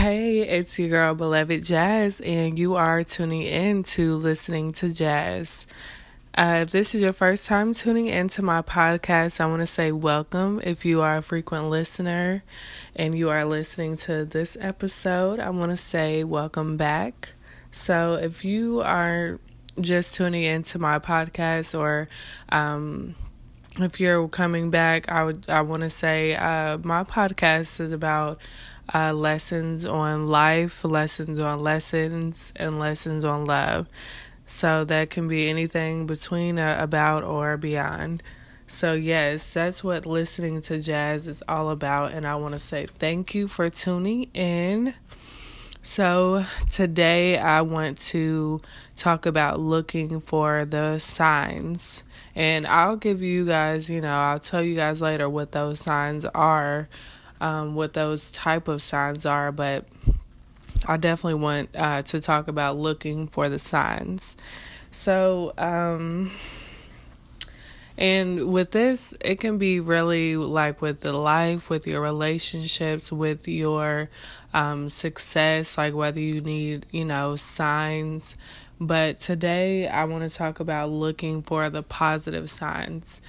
Hey, it's your girl, Beloved Jazz, and you are tuning in to listening to jazz. Uh, if this is your first time tuning into my podcast, I want to say welcome. If you are a frequent listener and you are listening to this episode, I want to say welcome back. So, if you are just tuning into my podcast or um, if you're coming back, I would I want to say uh, my podcast is about uh, lessons on life, lessons on lessons, and lessons on love. So that can be anything between, uh, about, or beyond. So, yes, that's what listening to jazz is all about. And I want to say thank you for tuning in. So, today I want to talk about looking for the signs. And I'll give you guys, you know, I'll tell you guys later what those signs are um, what those type of signs are, but I definitely want uh, to talk about looking for the signs. So, um, and with this, it can be really like with the life, with your relationships, with your um, success, like whether you need, you know, signs. But today, I want to talk about looking for the positive signs.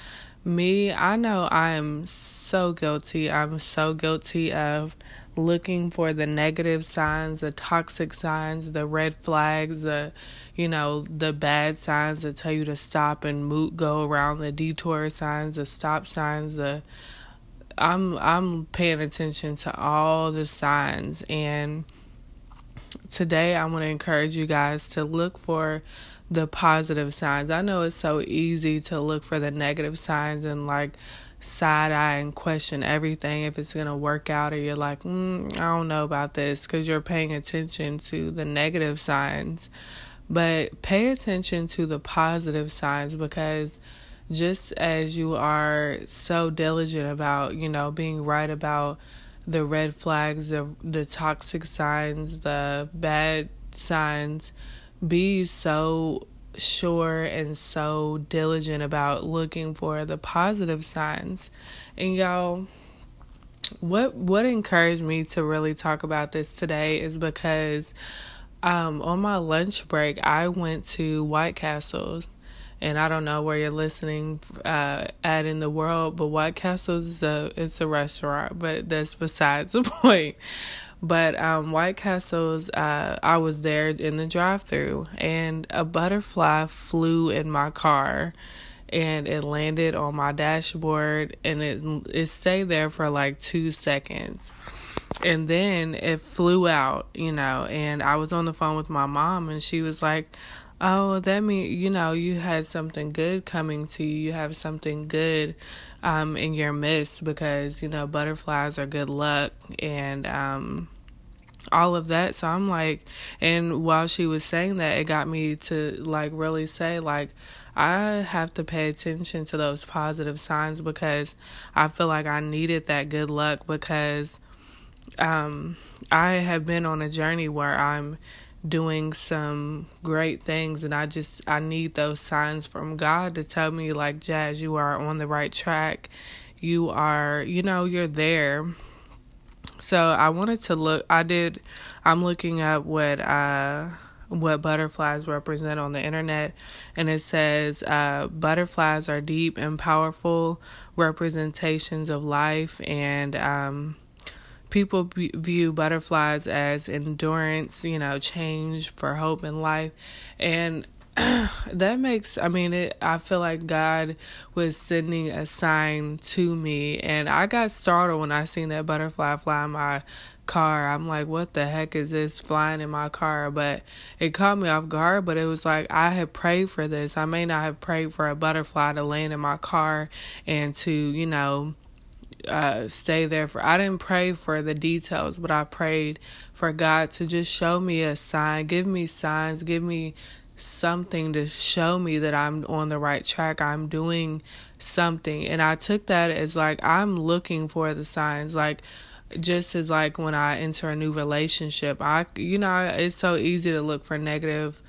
Me, I know I am so guilty. I'm so guilty of looking for the negative signs, the toxic signs, the red flags, the you know, the bad signs that tell you to stop and move, go around the detour signs, the stop signs, the I'm I'm paying attention to all the signs and today I want to encourage you guys to look for the positive signs. I know it's so easy to look for the negative signs and like side eye and question everything if it's going to work out, or you're like, mm, I don't know about this because you're paying attention to the negative signs. But pay attention to the positive signs because just as you are so diligent about, you know, being right about the red flags, the the toxic signs, the bad signs, be so sure and so diligent about looking for the positive signs. And y'all what what encouraged me to really talk about this today is because um on my lunch break I went to White Castles and I don't know where you're listening uh, at in the world, but White Castles is a it's a restaurant, but that's besides the point. But um, White Castles, uh, I was there in the drive-through, and a butterfly flew in my car, and it landed on my dashboard, and it it stayed there for like two seconds, and then it flew out, you know. And I was on the phone with my mom, and she was like, "Oh, that means you know you had something good coming to you. You have something good." um, in your midst because you know butterflies are good luck and um, all of that. So I'm like, and while she was saying that, it got me to like really say like. I have to pay attention to those positive signs because I feel like I needed that good luck because um, I have been on a journey where I'm doing some great things and I just I need those signs from God to tell me like Jazz you are on the right track. You are, you know, you're there. So I wanted to look I did I'm looking up what uh what butterflies represent on the internet and it says uh, butterflies are deep and powerful representations of life and um, people view butterflies as endurance, you know, change for hope in life. And that makes I mean it I feel like God was sending a sign to me and I got startled when I seen that butterfly fly in my car. I'm like, what the heck is this flying in my car? But it caught me off guard, but it was like I had prayed for this. I may not have prayed for a butterfly to land in my car and to, you know, uh, stay there for. I didn't pray for the details, but I prayed for God to just show me a sign, give me signs, give me something to show me that I'm on the right track. I'm doing something. And I took that as like I'm looking for the signs. Like just as like when I enter a new relationship, I you know, it's so easy to look for negative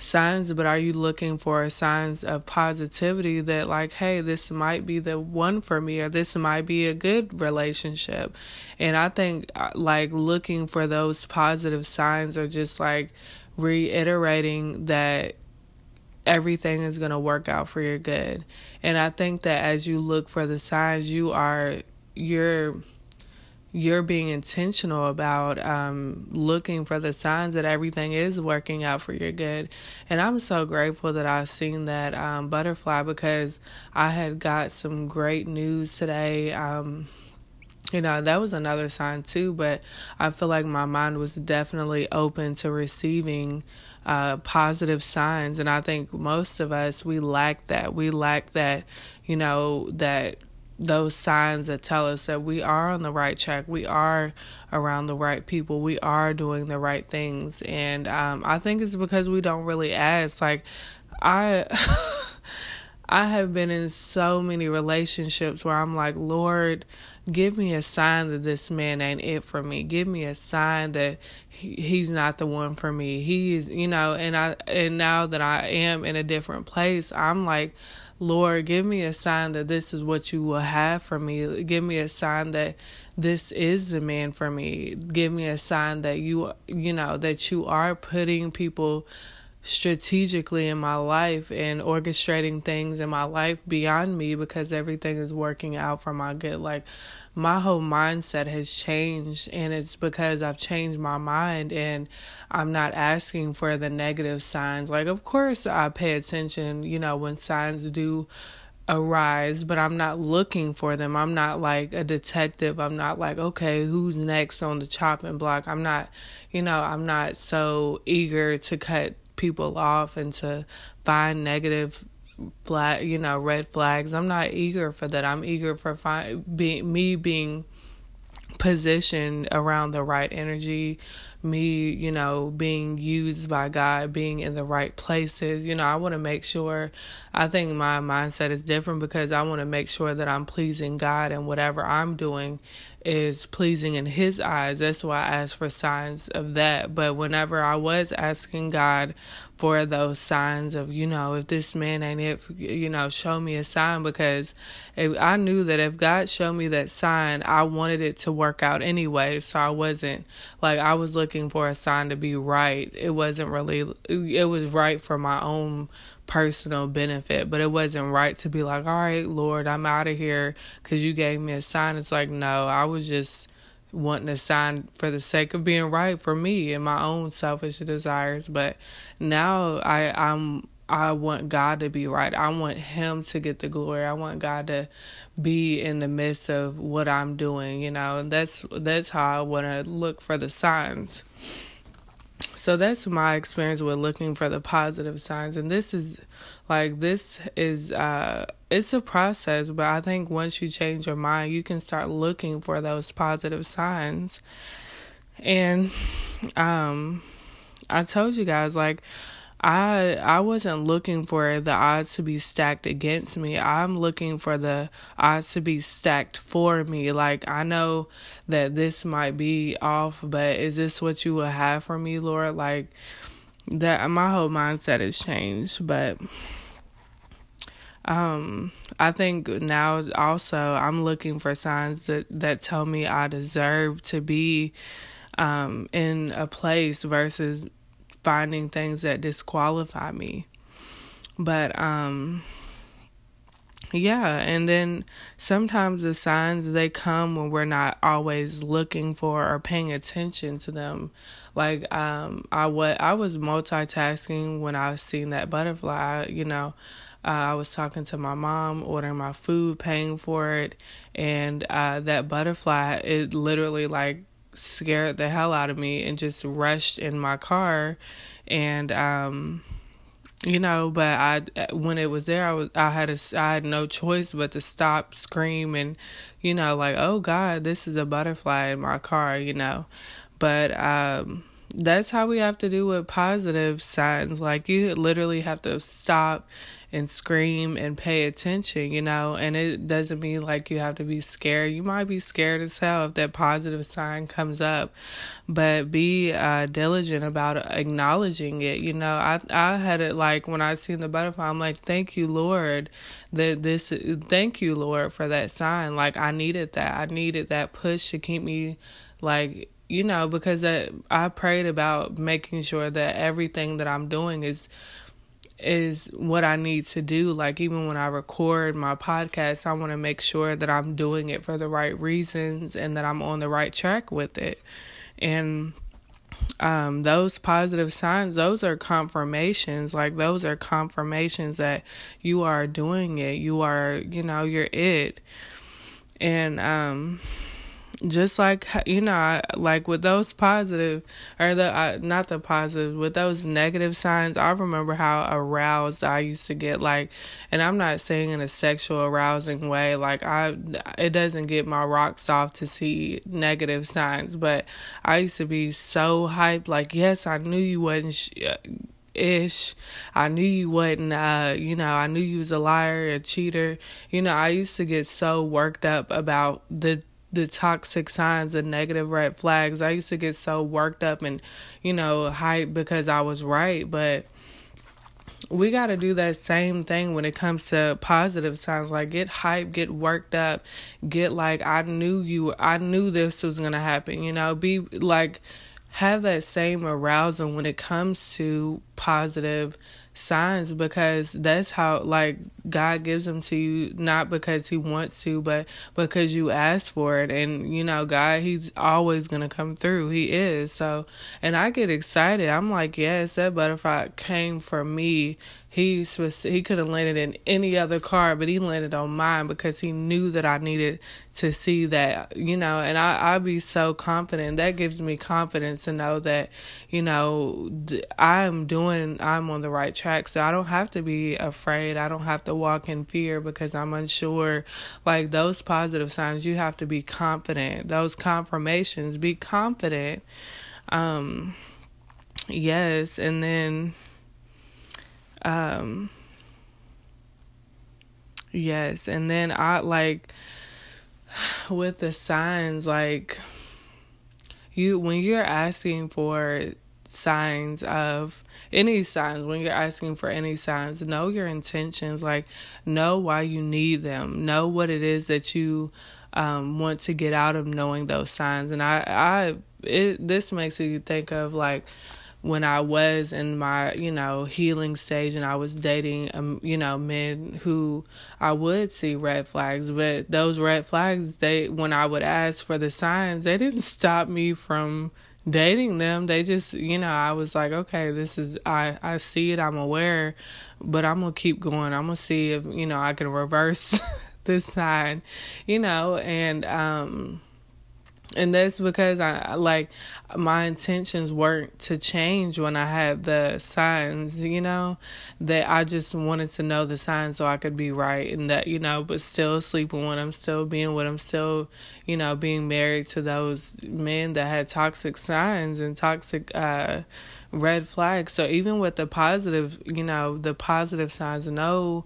signs, but are you looking for signs of positivity that, like, hey, this might be the one for me, or this might be a good relationship? And I think, uh, like, looking for those positive signs are just like reiterating that everything is going to work out for your good. And I think that as you look for the signs, you are, you're, you're being intentional about um, looking for the signs that everything is working out for your good. And I'm so grateful that I've seen that um, butterfly because I had got some great news today. Um, you know, that was another sign too, but I feel like my mind was definitely open to receiving uh, positive signs. And I think most of us, we lack that. We lack that, you know, that those signs that tell us that we are on the right track, we are around the right people, we are doing the right things. And um, I think it's because we don't really ask. Like, I. I have been in so many relationships where I'm like, Lord, give me a sign that this man ain't it for me. Give me a sign that he, he's not the one for me. He is, you know, and I and now that I am in a different place, I'm like, Lord, give me a sign that this is what you will have for me. Give me a sign that this is the man for me. Give me a sign that you, you know, that you are putting people strategically in my life and orchestrating things in my life beyond me because everything is working out for my good. Like my whole mindset has changed and it's because I've changed my mind and I'm not asking for the negative signs. Like of course I pay attention, you know, when signs do arise, but I'm not looking for them. I'm not like a detective. I'm not like, okay, who's next on the chopping block? I'm not, you know, I'm not so eager to cut people off and to find negative flag, you know, red flags. I'm not eager for that. I'm eager for find, me being positioned around the right energy, me, you know, being used by God, being in the right places. You know, I want to make sure, I think my mindset is different because I want to make sure that I'm pleasing God and whatever I'm doing is pleasing in His eyes. That's why I ask for signs of that. But whenever I was asking God for those signs of, you know, if this man ain't it, you know, show me a sign because if, I knew that if God showed me that sign, I wanted it to work out anyway. So I wasn't like, I was looking for a sign to be right. It wasn't really, it was right for my own personal benefit, but it wasn't right to be like, all right, Lord, I'm out of here because you gave me a sign. It's like, no, I was just wanting a sign for the sake of being right for me and my own selfish desires. But now I, I'm I want God to be right. I want Him to get the glory. I want God to be in the midst of what I'm doing, you know, and that's that's how I want to look for the signs. So that's my experience with looking for the positive signs. And this is like, this is, uh, it's a process, but I think once you change your mind, you can start looking for those positive signs. And, um, I told you guys, like, I I wasn't looking for the odds to be stacked against me. I'm looking for the odds to be stacked for me. Like I know that this might be off, but is this what you will have for me, Lord? Like that my whole mindset has changed, but um I think now also I'm looking for signs that that tell me I deserve to be um in a place versus finding things that disqualify me. But um yeah, and then sometimes the signs they come when we're not always looking for or paying attention to them. Like um I what I was multitasking when I was seeing that butterfly, you know. Uh, I was talking to my mom, ordering my food, paying for it, and uh, that butterfly, it literally like scared the hell out of me and just rushed in my car. And um you know but i when it was there i was i had a i had no choice but to stop scream and you know like oh god this is a butterfly in my car you know. But um that's how we have to do with positive signs. Like you literally have to stop and scream and pay attention, you know, and it doesn't mean like you have to be scared. You might be scared as hell if that positive sign comes up, but be uh, diligent about acknowledging it. You know, I I had it like when I seen the butterfly, I'm like, thank you, Lord, that this, thank you, Lord, for that sign. Like I needed that. I needed that push to keep me like you know because I I prayed about making sure that everything that I'm doing is is what I need to do. Like even when I record my podcast, I want to make sure that I'm doing it for the right reasons and that I'm on the right track with it. And um, those positive signs, those are confirmations. Like those are confirmations that you are doing it. You are, you know, you're it. And um just like you know like with those positive or the uh, not the positive with those negative signs i remember how aroused i used to get like and i'm not saying in a sexual arousing way like i it doesn't get my rocks off to see negative signs but i used to be so hyped like yes i knew you wasn't sh- uh, ish. I knew you wasn't uh, you know, I knew you was a liar, a cheater. You know, I used to get so worked up about the the toxic signs and negative red flags. I used to get so worked up and, you know, hyped because I was right, but we got to do that same thing when it comes to positive signs like get hyped get worked up get like i knew you i knew this was to happen you know be like have that same arousal when it comes to positive signs because that's how like God gives them to you not because he wants to but because you ask for it. And you know God he's always going to come through. He is. So and I get excited. I'm like yes that butterfly came for me he was he could have landed in any other car, but he landed on mine because he knew that I needed to see that, you know. And I I be so confident. That gives me confidence to know that, you know, I'm doing I'm on the right track. So I don't have to be afraid. I don't have to walk in fear because I'm unsure. Like those positive signs, you have to be confident. Those confirmations, be confident. Um, yes, and then um yes, and then I like with the signs like you when you're asking for signs of any signs when you're asking for any signs know your intentions like know why you need them. Know what it is that you um, want to get out of knowing those signs. And i i it this makes you think of like when I was in my, you know, healing stage and I was dating, um, you know, men who I would see red flags, but those red flags, they, when I would ask for the signs, they didn't stop me from dating them. They just, you know, I was like, okay, this is, I, I see it, I'm aware, but I'm going to keep going. I'm going to see if, you know, I can reverse this sign, you know, and, um, and that's because I like my intentions weren't to change when I had the signs, you know, that I just wanted to know the signs so I could be right and that, you know, but still sleeping when I'm still being with them, still, you know, being married to those men that had toxic signs and toxic uh red flags. So even with the positive, you know, the positive signs, know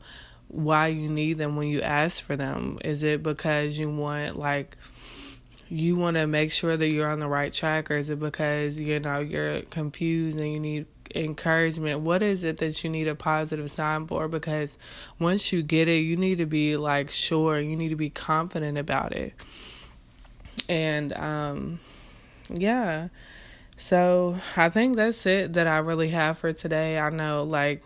why you need them when you ask for them. Is it because you want like you want to make sure that you're on the right track or is it because you know you're confused and you need encouragement? What is it that you need a positive sign for? Because once you get it you need to be like sure you need to be confident about it. And um yeah. So i think that's it that i really have for today. I know like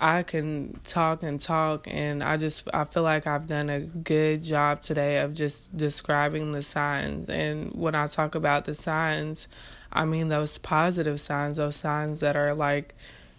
I can talk and talk and I just I feel like I've done a good job today of just describing the signs. And when I talk about the signs I mean those positive signs those signs that are like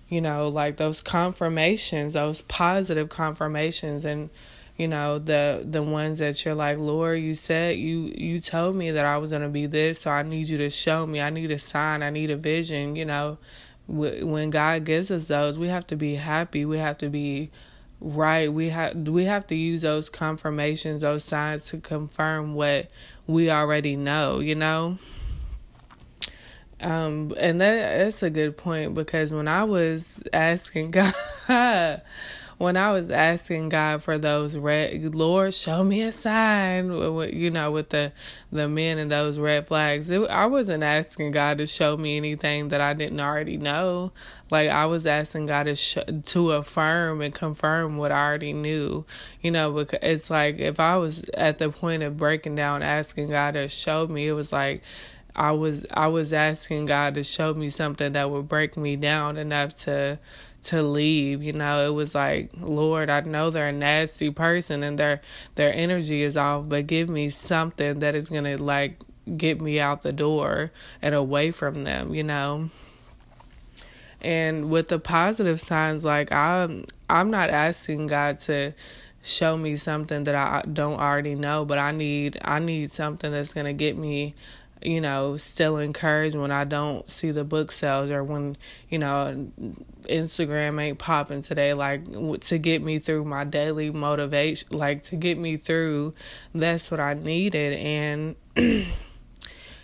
you know like those confirmations those positive confirmations. And you know the the ones that you're like lord you said you you told me that i was going to be this so i need you to show me. I need a sign. I need a vision you know when God gives us those, we have to be happy. We have to be right. We have we have to use those confirmations, those signs to confirm what we already know. You know. Um, and that that's a good point because when I was asking God, when I was asking God for those red, Lord, show me a sign, you know, with the the men and those red flags. It, I wasn't asking God to show me anything that I didn't already know. Like I was asking God to sh- to affirm and confirm what I already knew. You know, because it's like if I was at the point of breaking down, asking God to show me, it was like I was I was asking God to show me something that would break me down enough to to leave. You know, it was like, Lord, I know they're a nasty person and their their energy is off, but give me something that is gonna like get me out the door and away from them, you know. And with the positive signs, like I'm I'm not asking God to show me something that I don't already know, but I need I need something that's gonna get me you know, still encouraged when I don't see the book sales or when, you know, Instagram ain't popping today. Like, to get me through my daily motivation, like, to get me through, that's what I needed. And,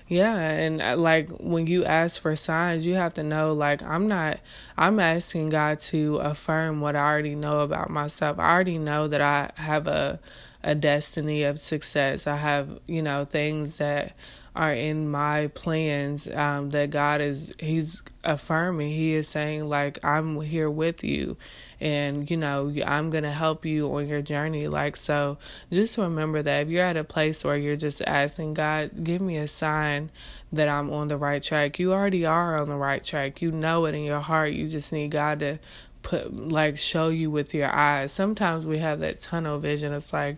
yeah, and uh, like, when you ask for signs, you have to know, like, I'm not, I'm asking God to affirm what I already know about myself. I already know that I have a, a destiny of success. I have, you know, things that, are in my plans um, that God is he's affirming. He is saying like I'm here with you and you know I'm going to help you on your journey. Like so just remember that if you're at a place where you're just asking God give me a sign that I'm on the right track. You already are on the right track. You know it in your heart. You just need God to put like show you with your eyes sometimes we have that tunnel vision it's like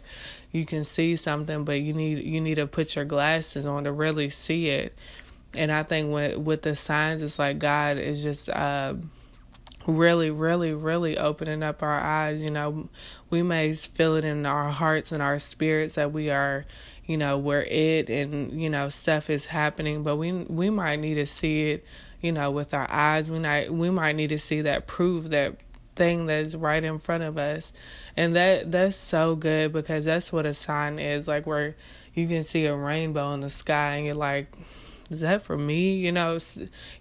you can see something, but you need you need to put your glasses on to really see it. And I think with with the signs, it's like God is just uh, really, really, really opening up our eyes. You know, we may feel it in our hearts and our spirits that we are, you know, we're it, and you know, stuff is happening, but we we might need to see it you know, with our eyes. We might we might need to see that proof that thing that's right in front of us. And that that's so good because that's what a sign is like where you can see a rainbow in the sky and you're like is that for me? You know,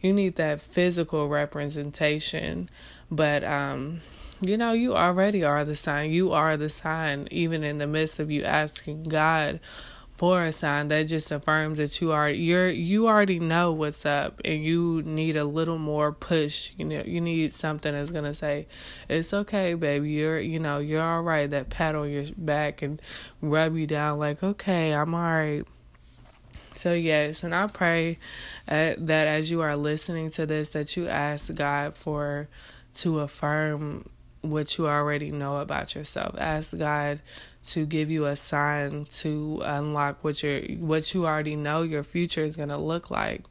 you need that physical representation. But um you know, you already are the sign. You are the sign even in the midst of you asking God for a sign that just affirms that you are you're you already know what's up and you need a little more push. You know you need something that's gonna say it's okay baby. You're you know you're all right. That pat on your back and rub you down like okay i'm all right. So yes and i pray uh, that as you are listening to this that you ask god for to affirm what you already know about yourself. Ask god to give you a sign to unlock what you what you already know your future is going to look like.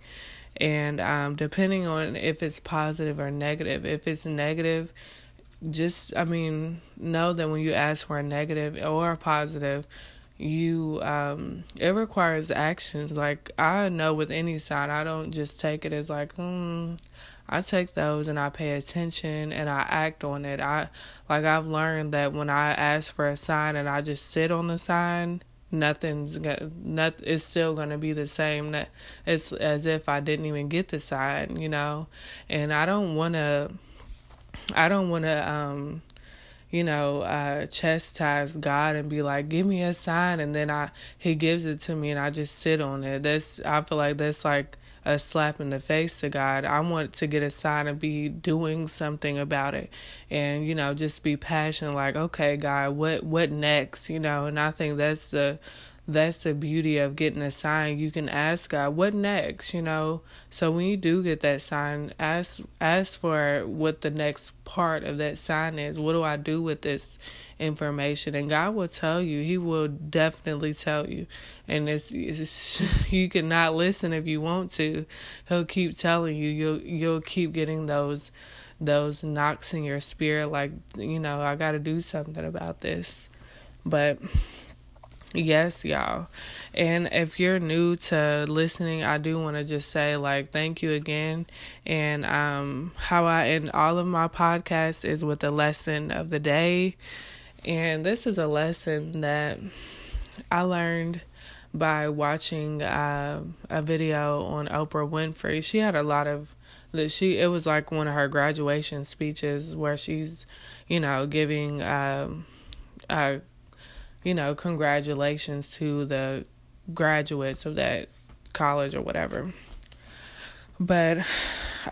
And um, depending on if it's positive or negative if it's negative just i mean know that when you ask for a negative or a positive you um it requires actions. Like i know with any sign i don't just take it as like hmm I take those and I pay attention and I act on it. I like I've learned that when I ask for a sign and I just sit on the sign, nothing's gonna not it's still gonna be the same. That it's as if I didn't even get the sign, you know. And I don't wanna I don't wanna um you know, uh, chastise God and be like, "Give me a sign," and then I He gives it to me, and I just sit on it. That's I feel like that's like a slap in the face to God. I want to get a sign and be doing something about it, and you know, just be passionate. Like, okay, God, what what next? You know, and I think that's the that's the beauty of getting a sign. You can ask God, what next? You know. So when you do get that sign, ask ask for what the next part of that sign is. What do I do with this information? And God will tell you. He will definitely tell you. And it's, it's you cannot listen if you want to. He'll keep telling you. You'll you'll keep getting those those knocks in your spirit like you know I got to do something about this. But Yes, y'all. And if you're new to listening, I do want to just say like thank you again. And um how I end all of my podcasts is with a lesson of the day. And this is a lesson that I learned by watching uh, a video on Oprah Winfrey. She had a lot of that she it was like one of her graduation speeches where she's, you know, giving um uh you know, congratulations to the graduates of that college or whatever. But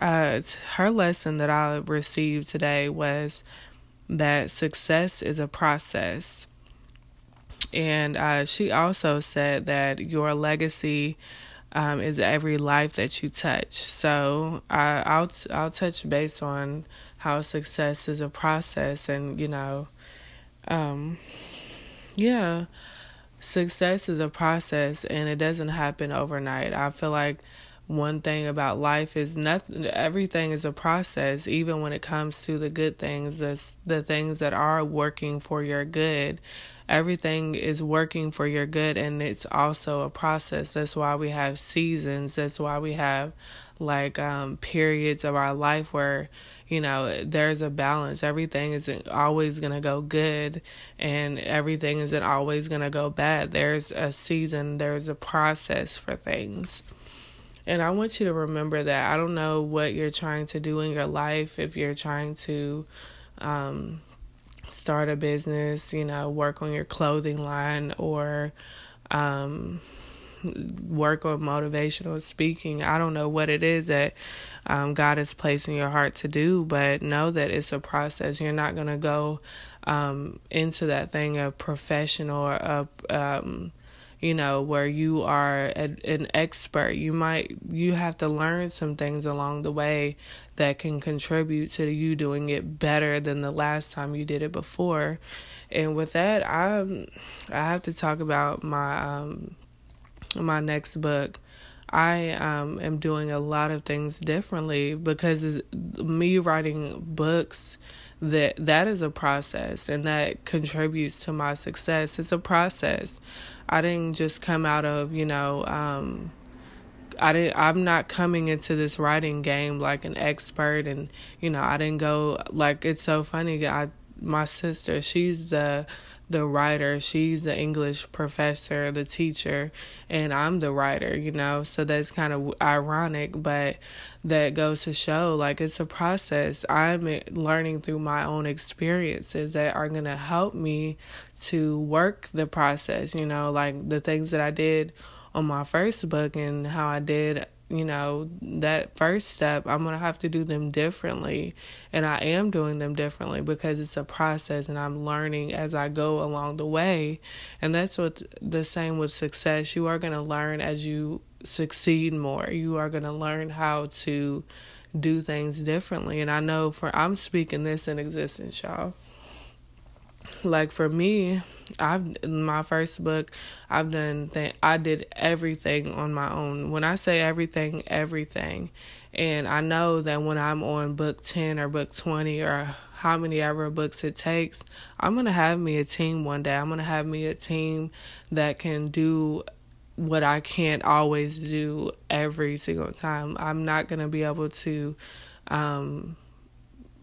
uh, her lesson that I received today was that success is a process. And uh, she also said that your legacy um, is every life that you touch. So I, I'll I'll touch base on how success is a process, and you know, um, yeah, success is a process, and it doesn't happen overnight. I feel like one thing about life is nothing everything is a process even when it comes to the good things the the things that are working for your good. Everything is working for your good and it's also a process. That's why we have seasons. That's why we have like um periods of our life where you know there's a balance. Everything isn't always going to go good and everything isn't always going to go bad. There's a season there's a process for things. And I want you to remember that. I don't know what you're trying to do in your life, if you're trying to um, start a business, you know, work on your clothing line or um, work on motivational speaking. I don't know what it is that um, God has placed in your heart to do, but know that it's a process. You're not going to go um, into that thing a professional or a um, you know, where you are a, an expert. You might you have to learn some things along the way that can contribute to you doing it better than the last time you did it before. And with that, I I have to talk about my um my next book. I um, am doing a lot of things differently because me writing books that that is a process and that contributes to my success. It's a process. I didn't just come out of, you know, um, I didn't I'm not coming into this writing game like an expert and you know, I didn't go like it's so funny I my sister, she's the the writer, she's the English professor, the teacher, and I'm the writer, you know. So that's kind of ironic, but that goes to show like it's a process. I'm eh, learning through my own experiences that are going to help me to work the process, you know, like the things that I did on my first book and how I did you know, that first step, I'm going to have to do them differently. And I am doing them differently because it's a process and I'm learning as I go along the way. And that's what the same with success. You are going to learn as you succeed more. You are going to learn how to do things differently. And I know for, I'm speaking this in existence, y'all. Like for me, I've my first book, I've done that. I did everything on my own. When I say everything, everything. And I know that when I'm on book 10 or book 20 or how many ever books it takes, I'm to have me a team one day. I'm to have me a team that can do what I can't always do every single time. I'm not to be able to um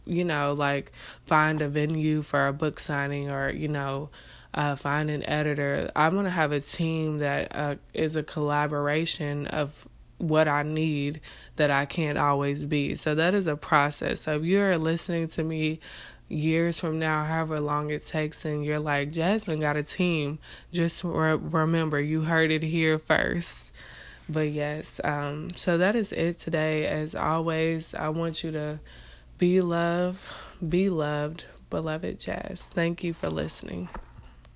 you know, like find a venue for a book signing or, you know, uh, find an editor. I'm going to have a team that uh, is a collaboration of what I need that I can't always be. So that is a process. So if you're listening to me years from now, however long it takes, and you're like, Jasmine got a team, just re- remember you heard it here first. But yes, um, so that is it today. As always, I want you to be loved, be loved, beloved Jazz. Thank you for listening.